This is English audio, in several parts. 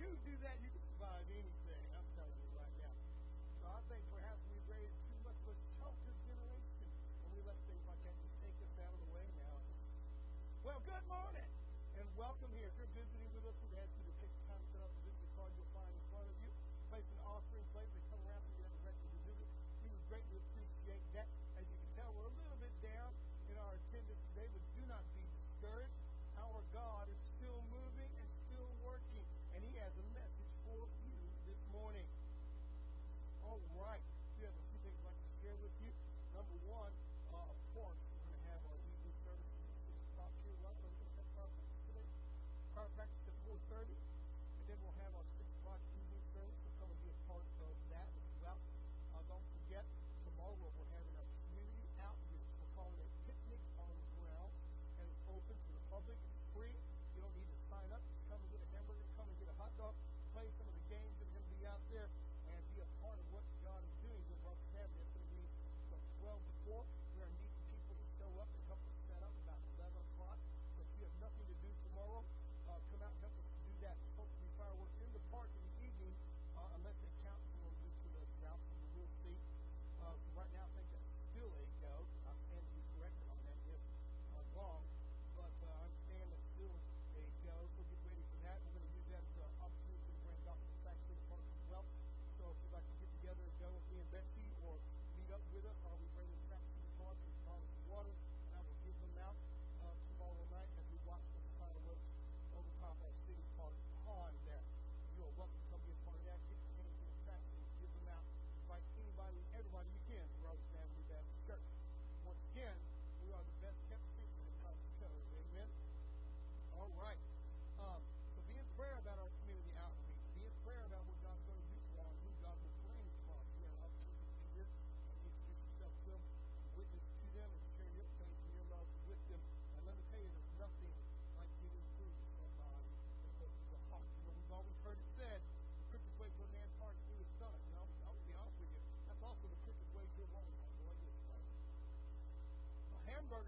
you do that, you can survive anything. I'm telling you right now. So I think perhaps we've raised too much of a sheltered generation when we let things like that just take us out of the way now. Well, good morning and welcome here. If you're visiting with us, we'd ask you to take the time to set up the visitor card you'll find in front of you. Place an offering plate and come around so you have a record to visit. We would greatly appreciate that. As you can tell, we're a little bit down in our attendance today, but do not be discouraged. Our God is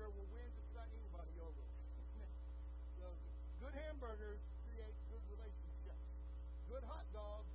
hamburger will win just about anybody over. so good hamburgers create good relationships. Good hot dogs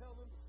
tell them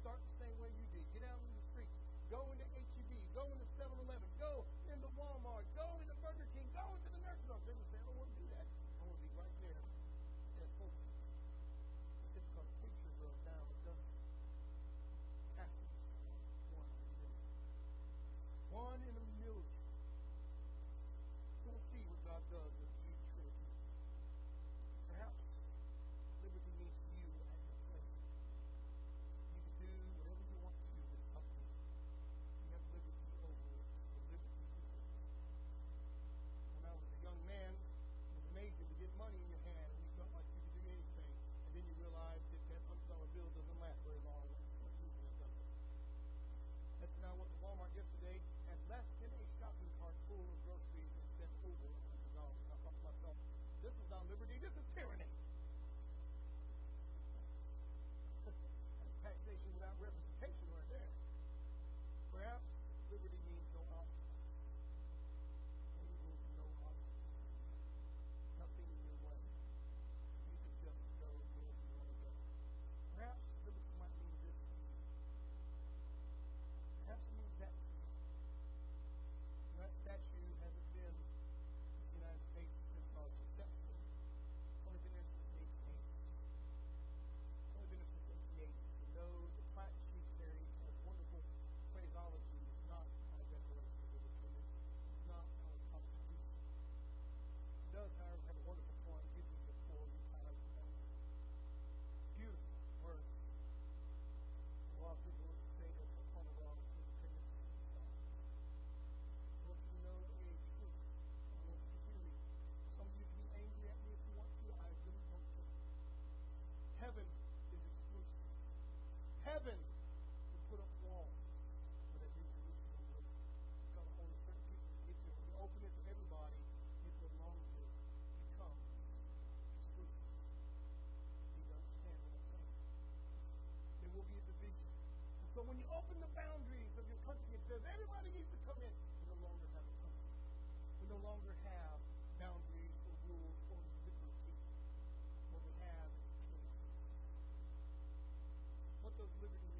longer have boundaries or rules for individual people. What they have is choices. What those liberty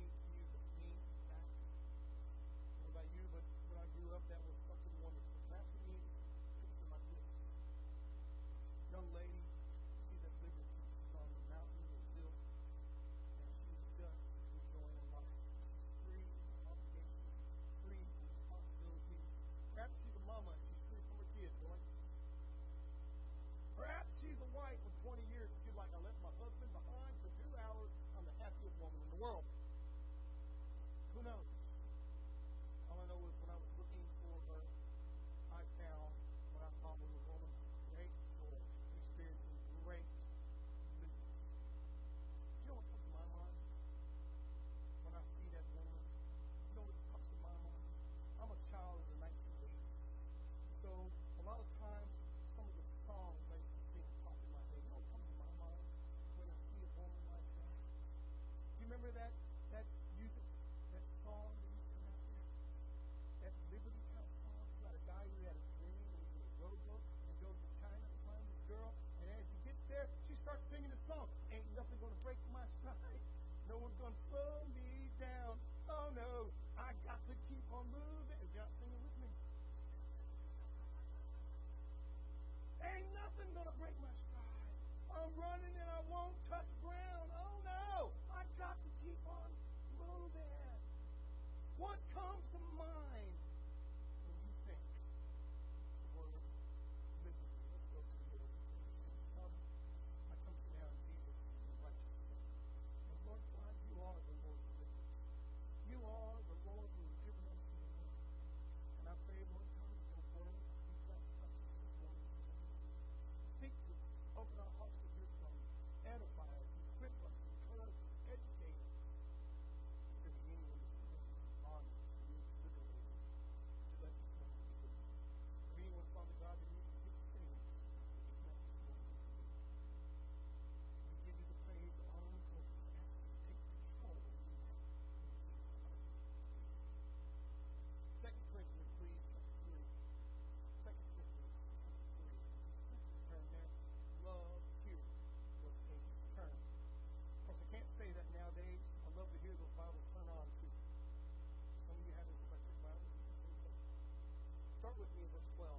read with me in verse 12.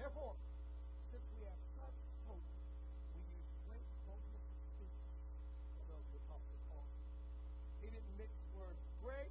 Therefore, since we have such hope, we use great boldness to speak, although the Apostle Paul. He didn't mix words. Great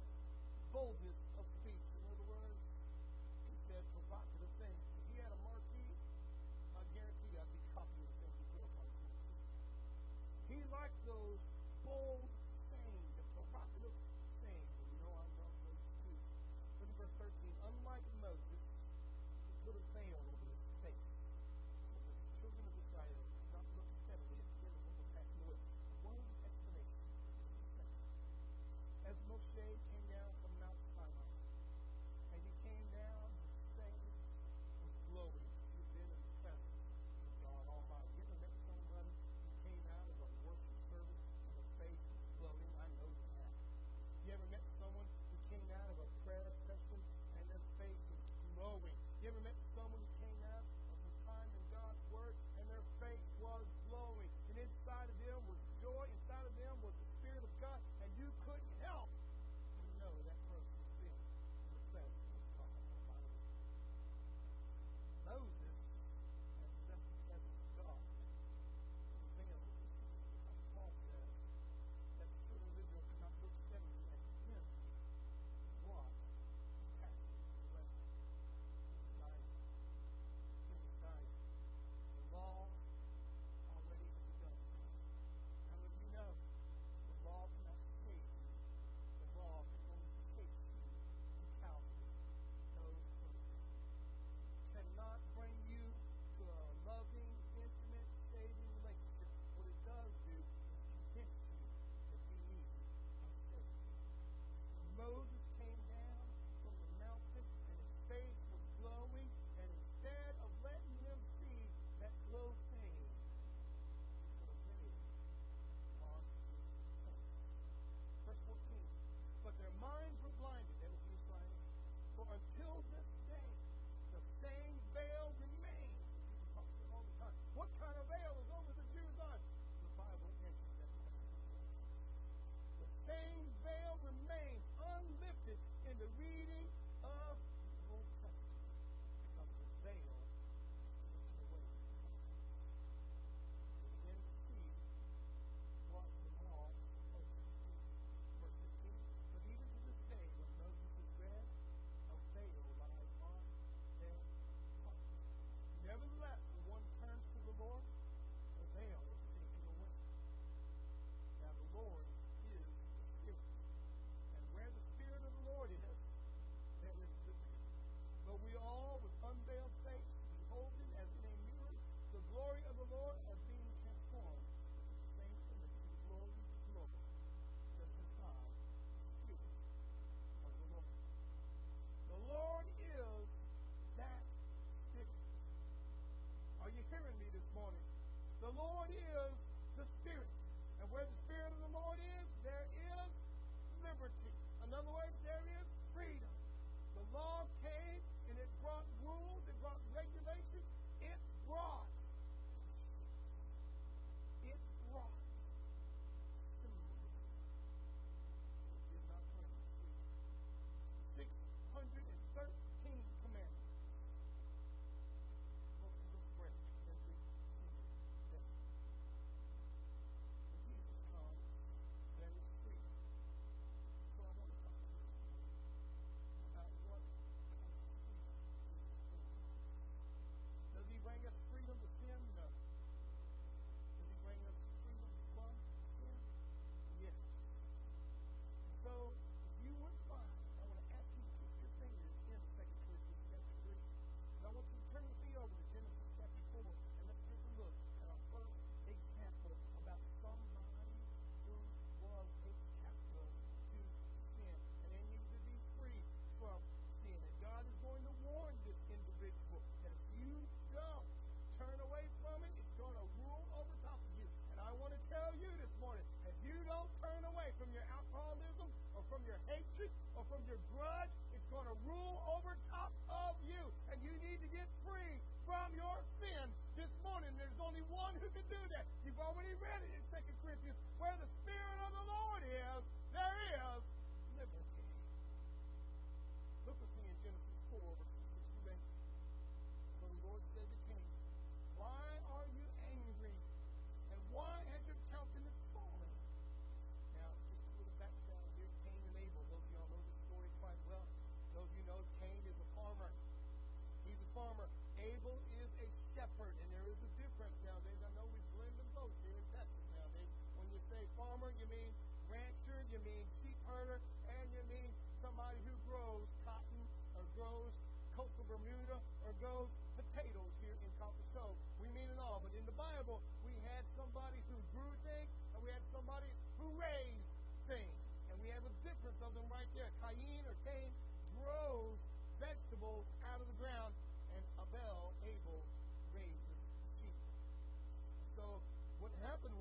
law came and it brought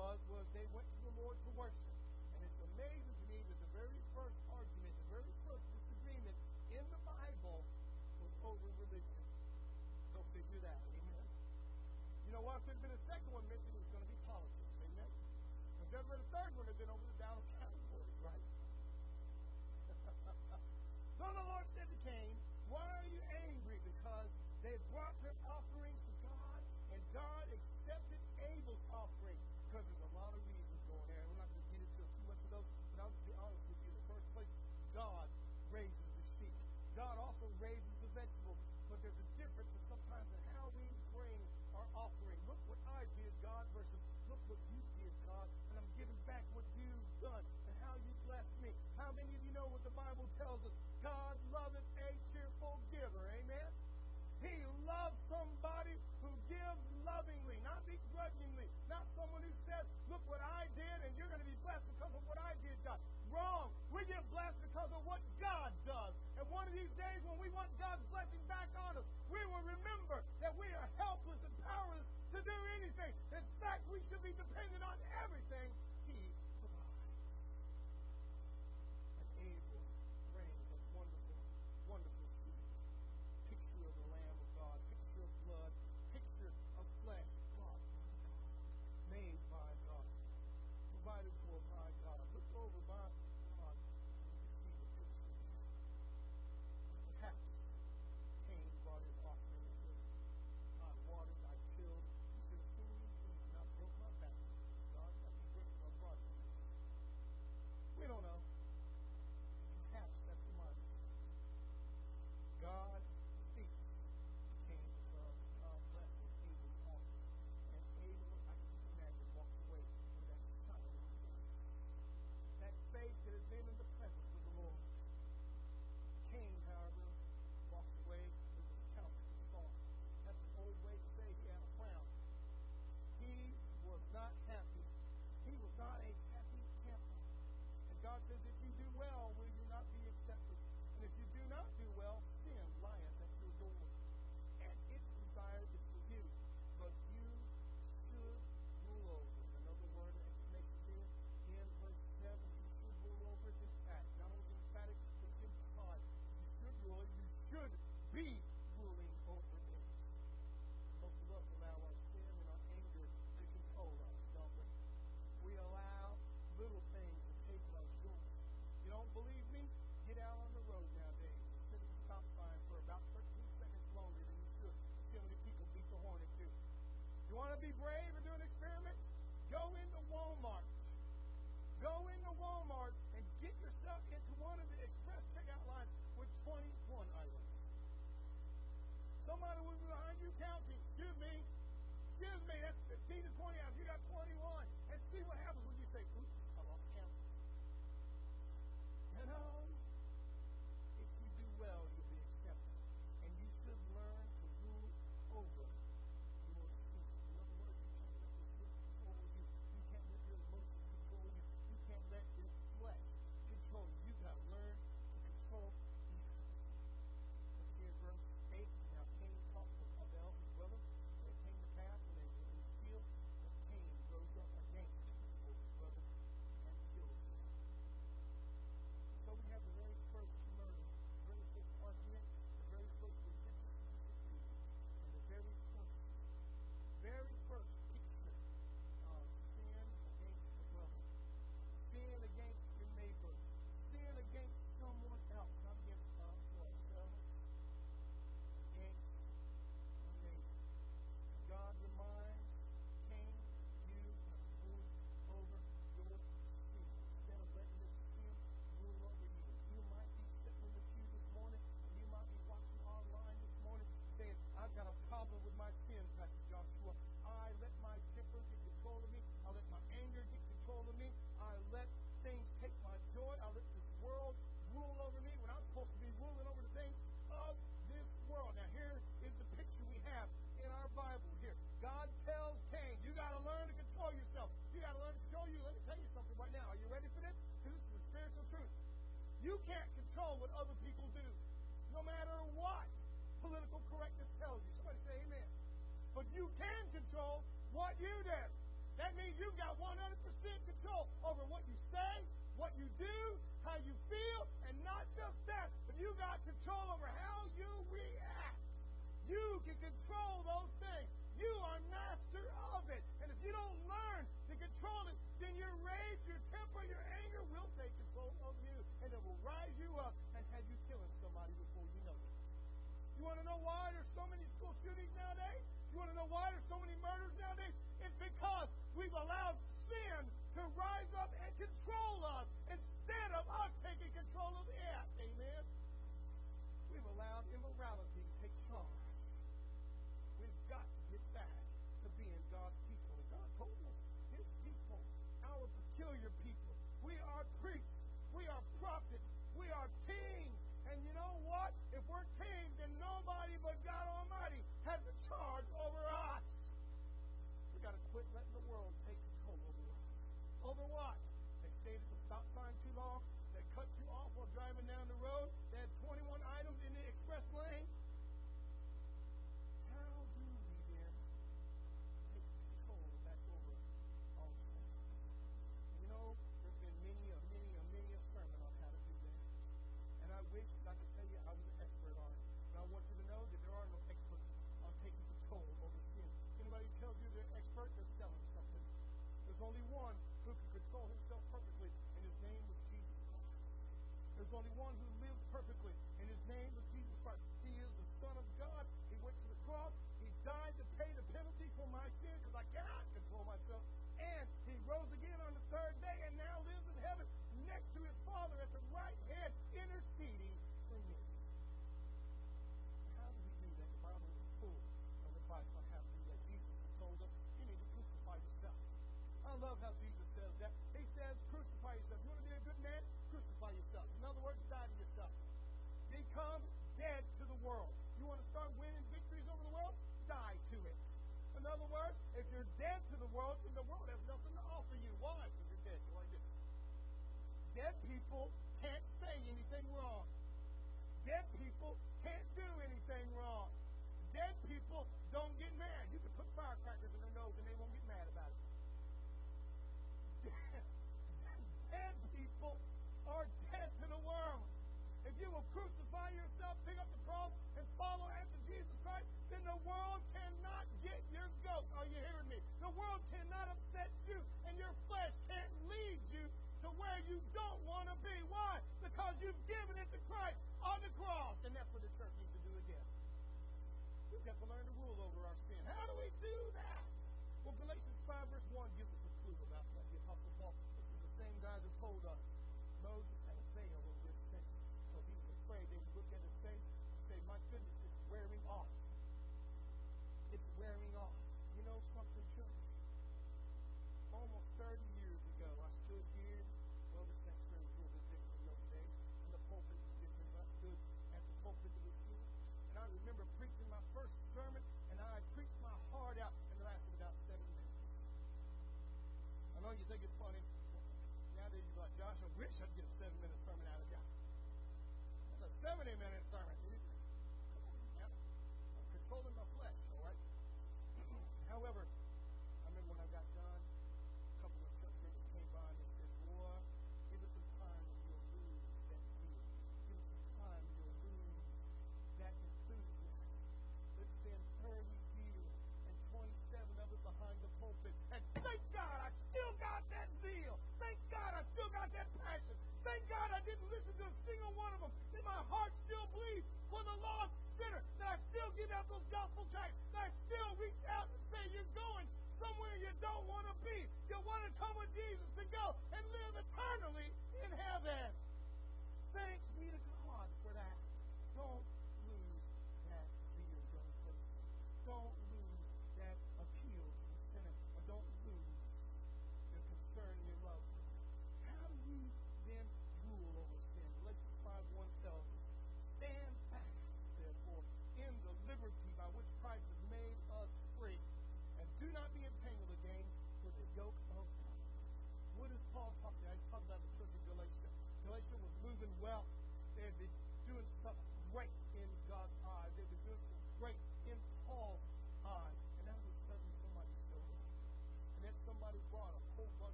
was was they went to the Lord to worship. And it's amazing to me that the very first argument, the very first disagreement in the Bible was over religion. So they do that. Amen. You know what? If there'd been a second one mentioned, it was going to be politics. Amen. If there'd been a third one, it'd been over the Dallas We get blessed because of what God does. And one of these days when we want God's blessing back on us, we will remember that we are helpless and powerless to do anything. In fact, we should be dependent on everything 21 items. Somebody will be behind you counting. Give me. Give me. That's 15 to 20 items. You got 21. And see what happens. We are king, And you know what? If we're king, then nobody but God Almighty has a charge over us. we got to quit letting the world take control over us. Over what? They stayed at the stop sign too long. They cut you off while driving down the road. They had 21 items in the express lane.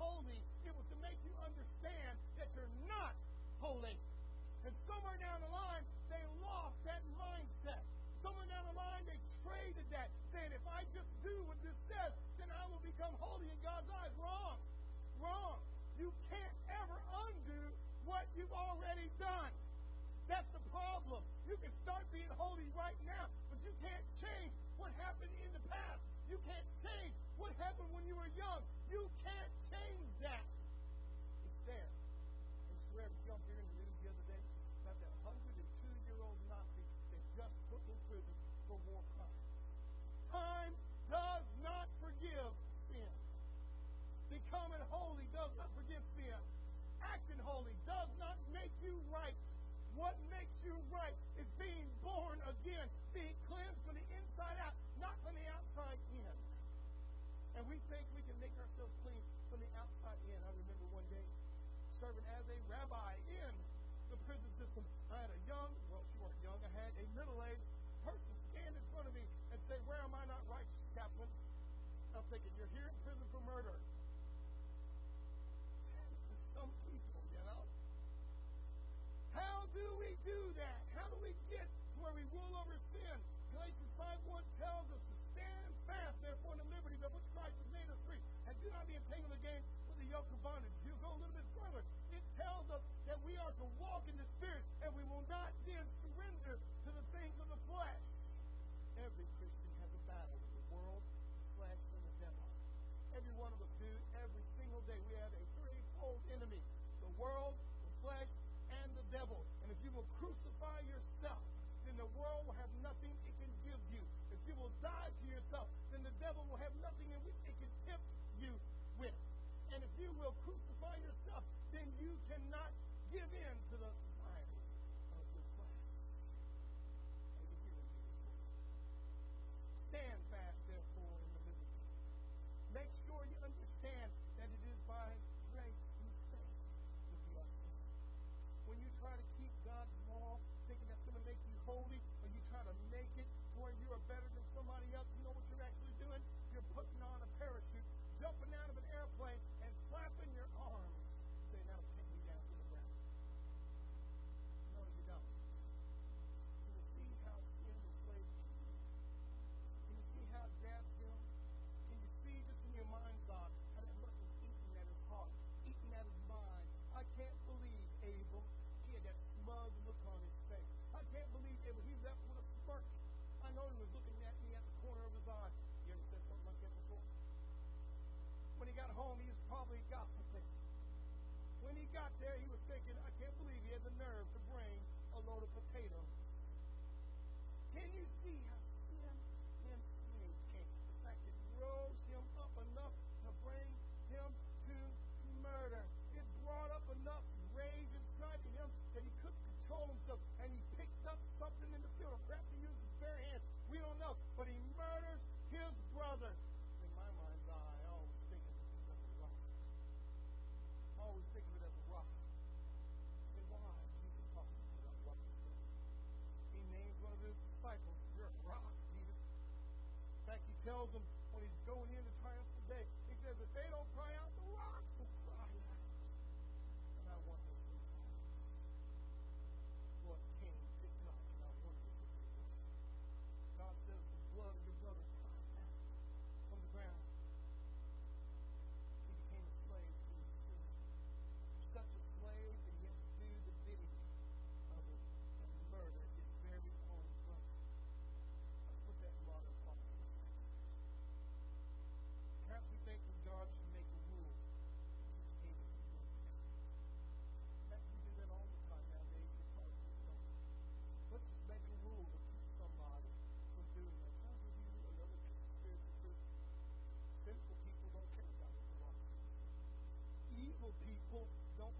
holy, it was to make you understand that you're not holy. And somewhere down the line, they lost that mindset. Somewhere down the line, they traded that, saying, if I just do what this says, then I will become holy in God's eyes. Wrong. Wrong. You can't ever undo what you've already done. That's the problem. You can start being holy right now, but you can't change what happened in the past. You can't change what happened when you were young. You can't debt is there. And Swear jumped here in the news the other day about that 102-year-old Nazi that just put in prison for war crimes. Time does not forgive sin. Becoming holy does not forgive sin. Acting holy does not make you right. What makes you right is being born again, being cleansed from the inside out, not from the outside in. And we think we can make ourselves middle-aged person stand in front of me and say, where am I not righteous, Chaplain? I'm thinking, you're here in prison for murder. Some people, you know. How do we do that? How do we get to where we rule over sin? Galatians five one tells us to stand fast, therefore, in the liberty of which Christ has made us free. And do not be entangled again with the yoke of bondage. You go a little bit further. It tells us that we are to walk in the Spirit and we will not then world, the flesh, and the devil. And if you will crucify yourself, then the world will have nothing it can give you. If you will die to yourself, then the devil will have nothing in which it can tempt you with. And if you will crucify yourself, then you cannot give in home, he was probably gossiping. When he got there, he was thinking, I can't believe he had the nerve to bring a load of potatoes. Can you see how tells him when he's going in,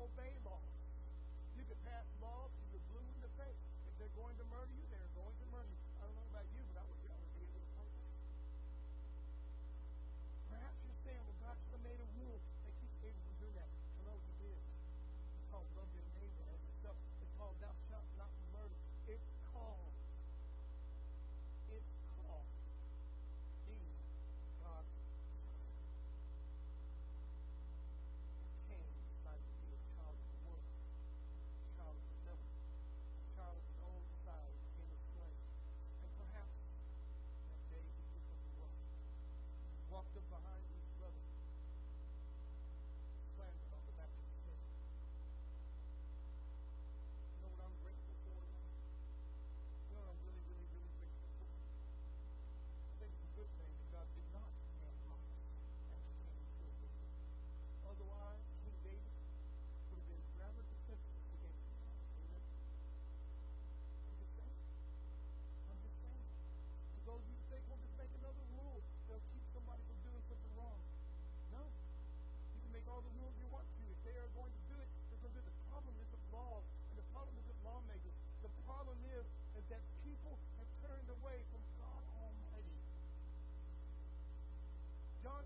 obey law. You can pass laws and you're blue in the face. If they're going to murder you, they're going to murder you.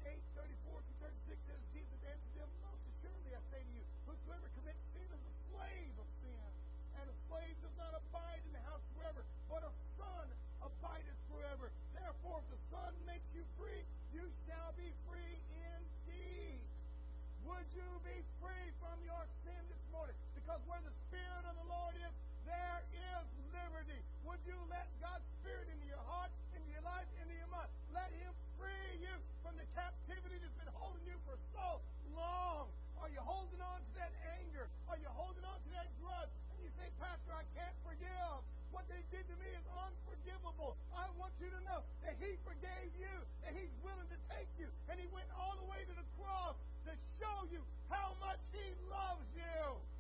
8, 34 through 36 says, Jesus answered them, Most assuredly I say to you, whosoever commits sin is a slave of sin. And a slave does not abide in the house forever, but a son abideth forever. Therefore, if the son makes you free, you shall be free indeed. Would you be free from your sin this morning? Because where the Spirit of the Lord is, there is liberty. Would you let go? forgive. What they did to me is unforgivable. I want you to know that He forgave you, that He's willing to take you, and He went all the way to the cross to show you how much He loves you.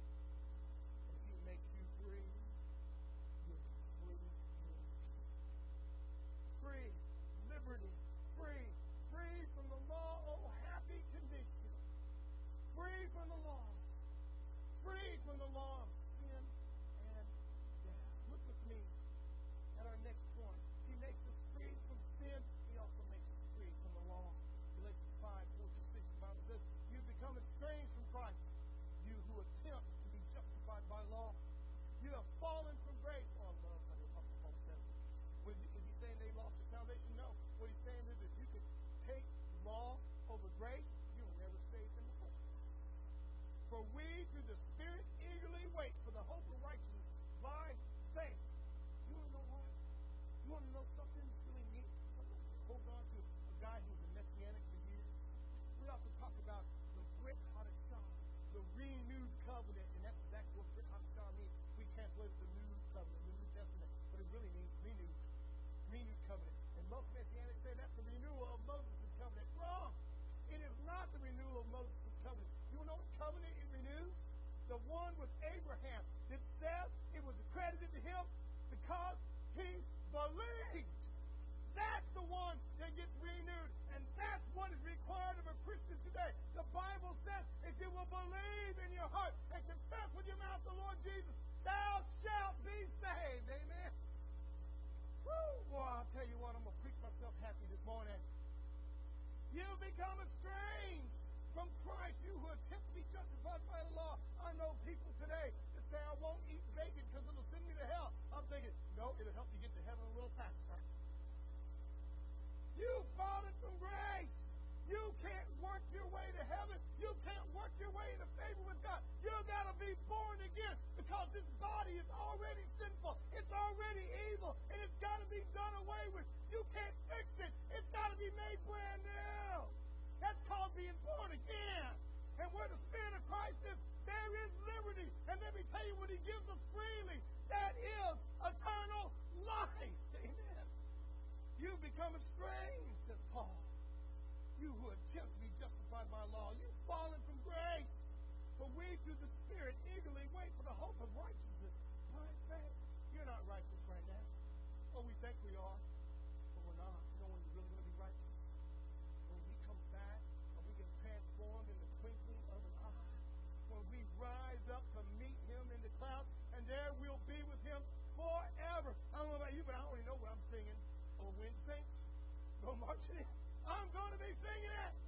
believed. That's the one that gets renewed. And that's what is required of a Christian today. The Bible says, if you will believe in your heart and confess with your mouth the Lord Jesus, thou shalt be saved. Amen. Woo, boy, I'll tell you what, I'm going to preach myself happy this morning. You become estranged from Christ, you who attempt to be justified by the law. I know people today that say, I won't eat bacon because it'll send me to hell. I'm thinking, no, it'll help you get to heaven a little faster. You fallen from grace. You can't work your way to heaven. You can't work your way into favor with God. You gotta be born again because this body is already sinful. It's already evil, and it's gotta be done away with. You can't fix it. It's gotta be made brand new. That's called being born again. And where the Spirit of Christ is, there is liberty. And let me tell you, what He gives us freely, that is eternal life. Amen. You become estranged, says Paul. You who attempt to be justified by law, you've fallen from grace. For we through the Spirit eagerly wait for the hope of righteousness. so much. I'm going to be singing it.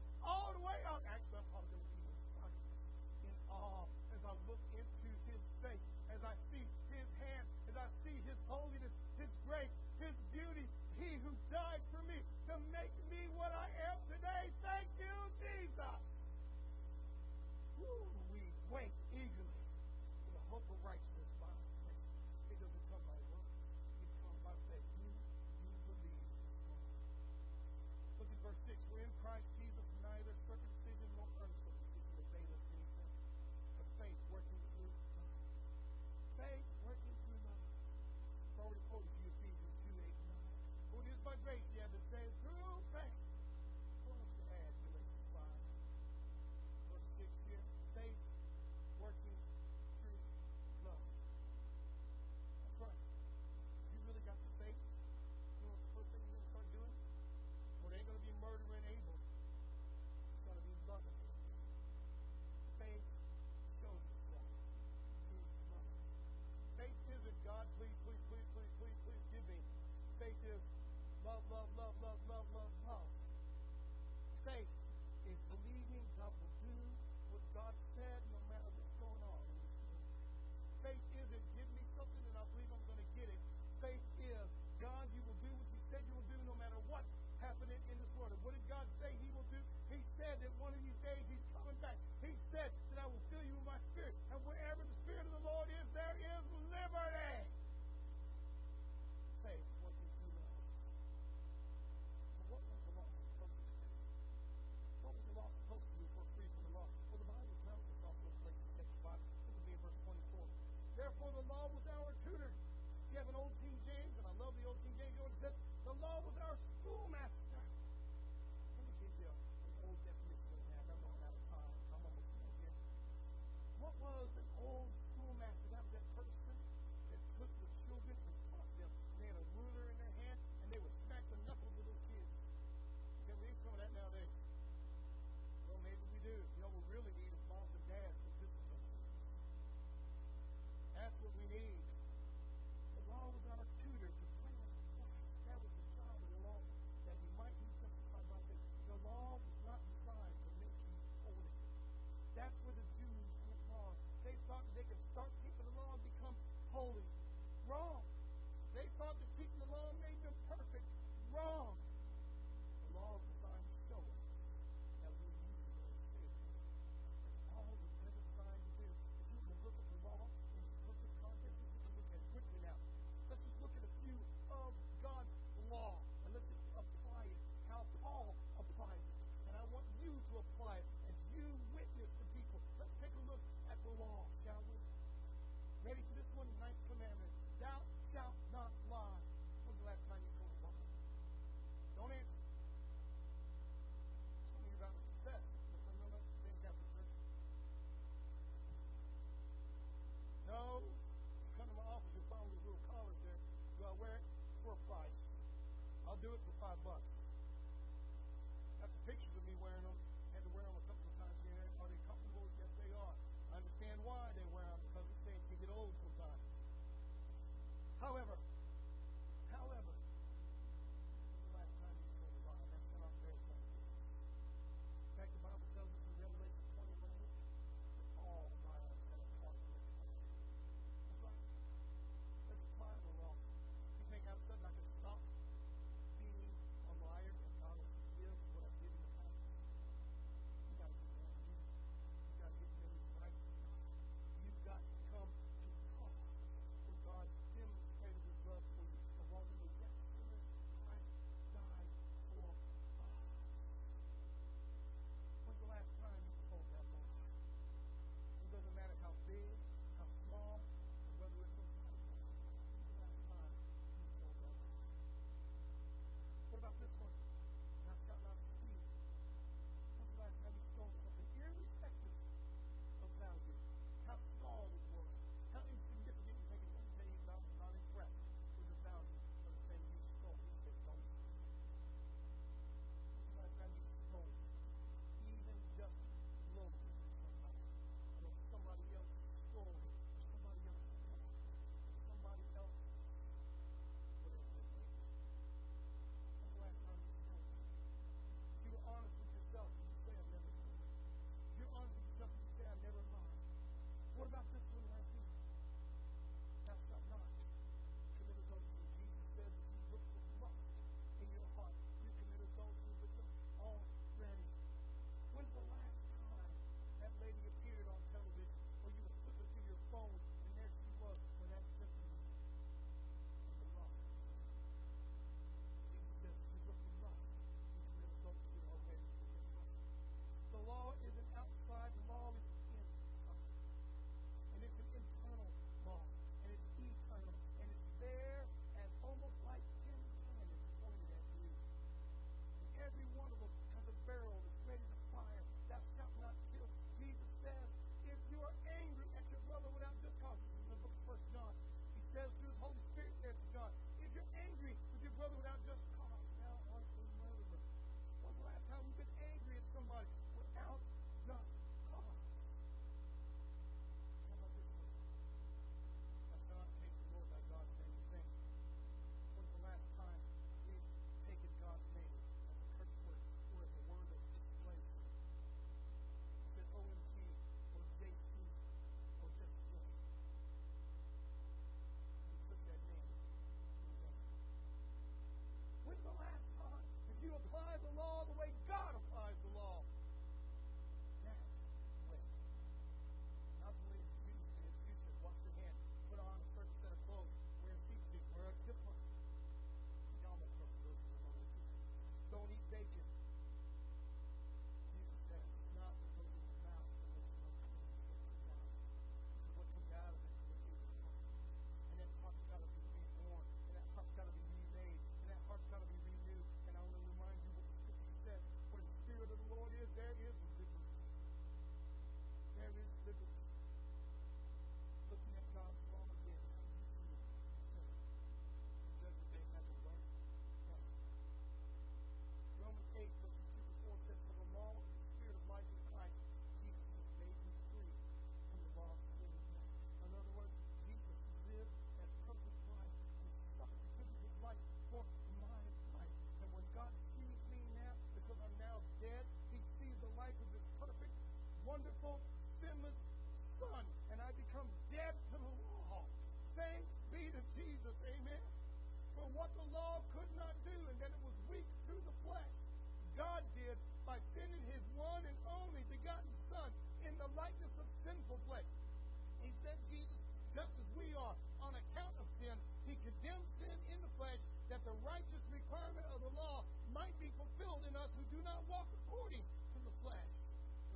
that Jesus, just as we are, on account of sin, he condemned sin in the flesh that the righteous requirement of the law might be fulfilled in us who do not walk according to the flesh,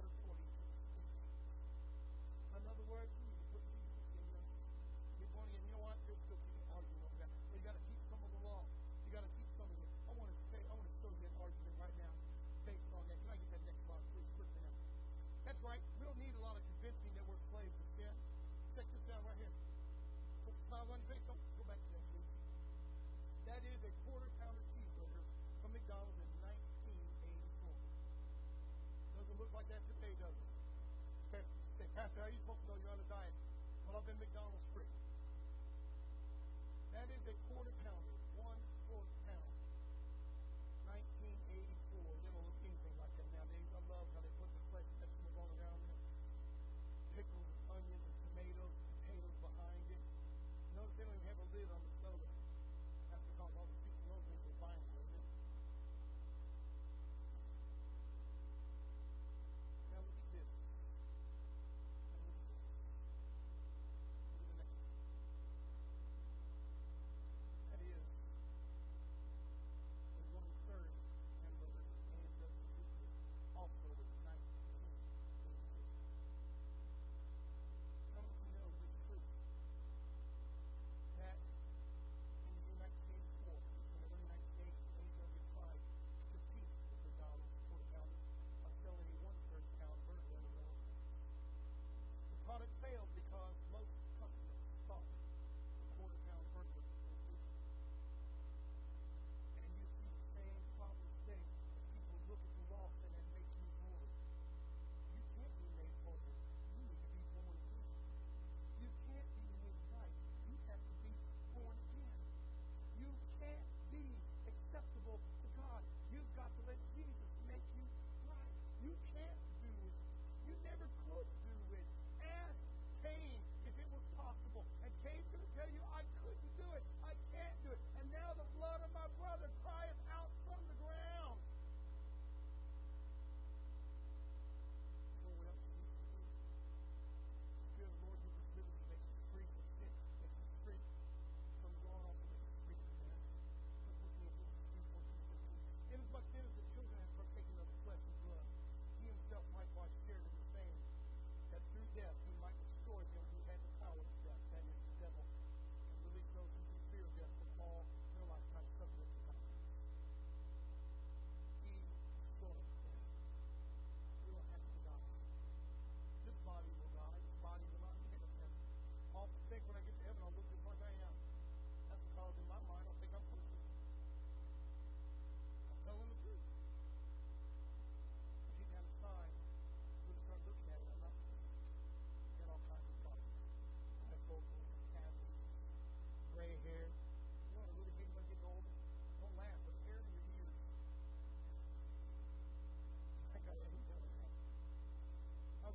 but according to the In other words, look like that today, does it? Say, say Pastor, how are you supposed to know you're on a diet? Well, I've been McDonald's free. That is a quarter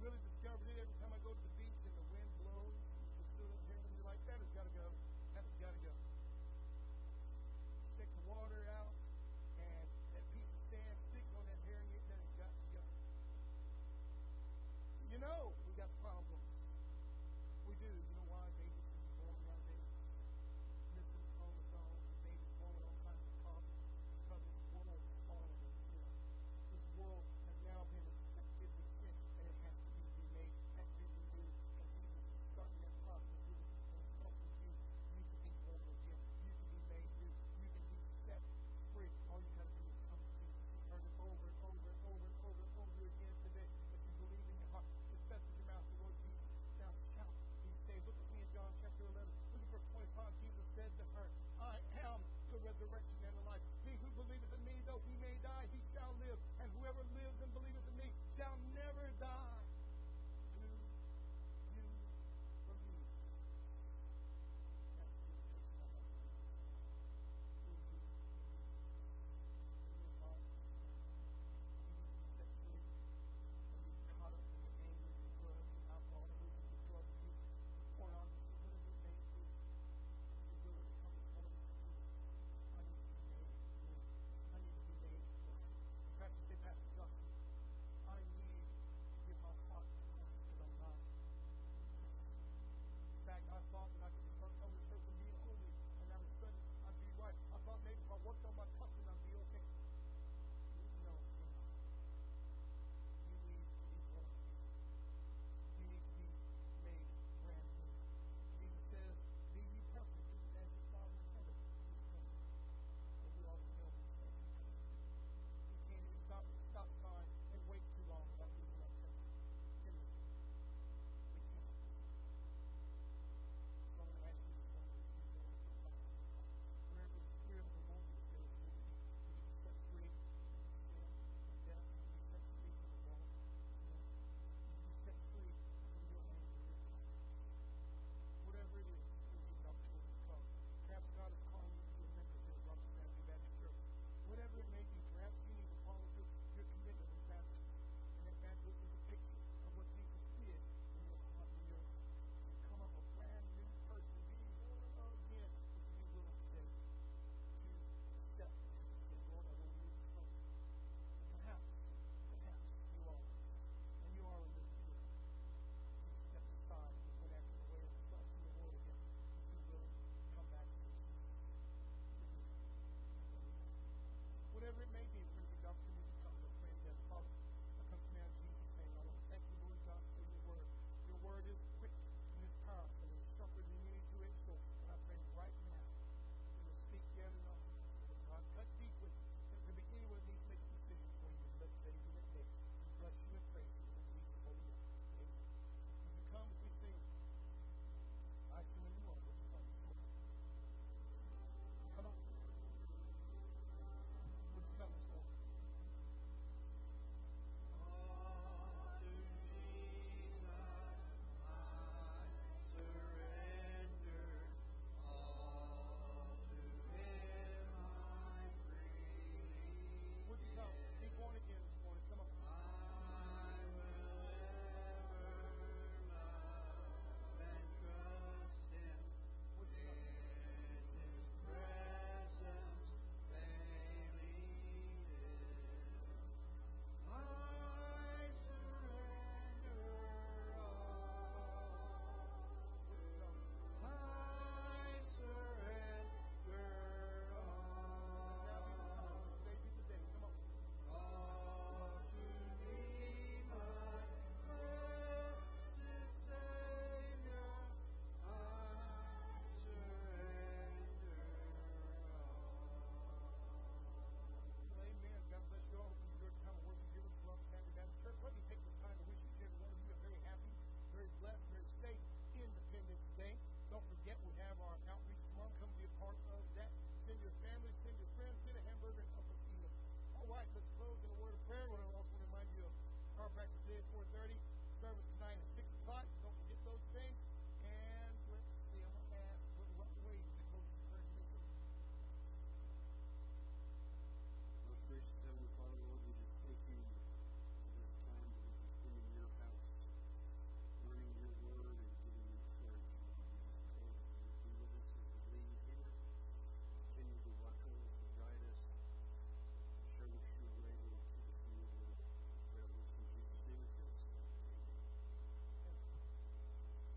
really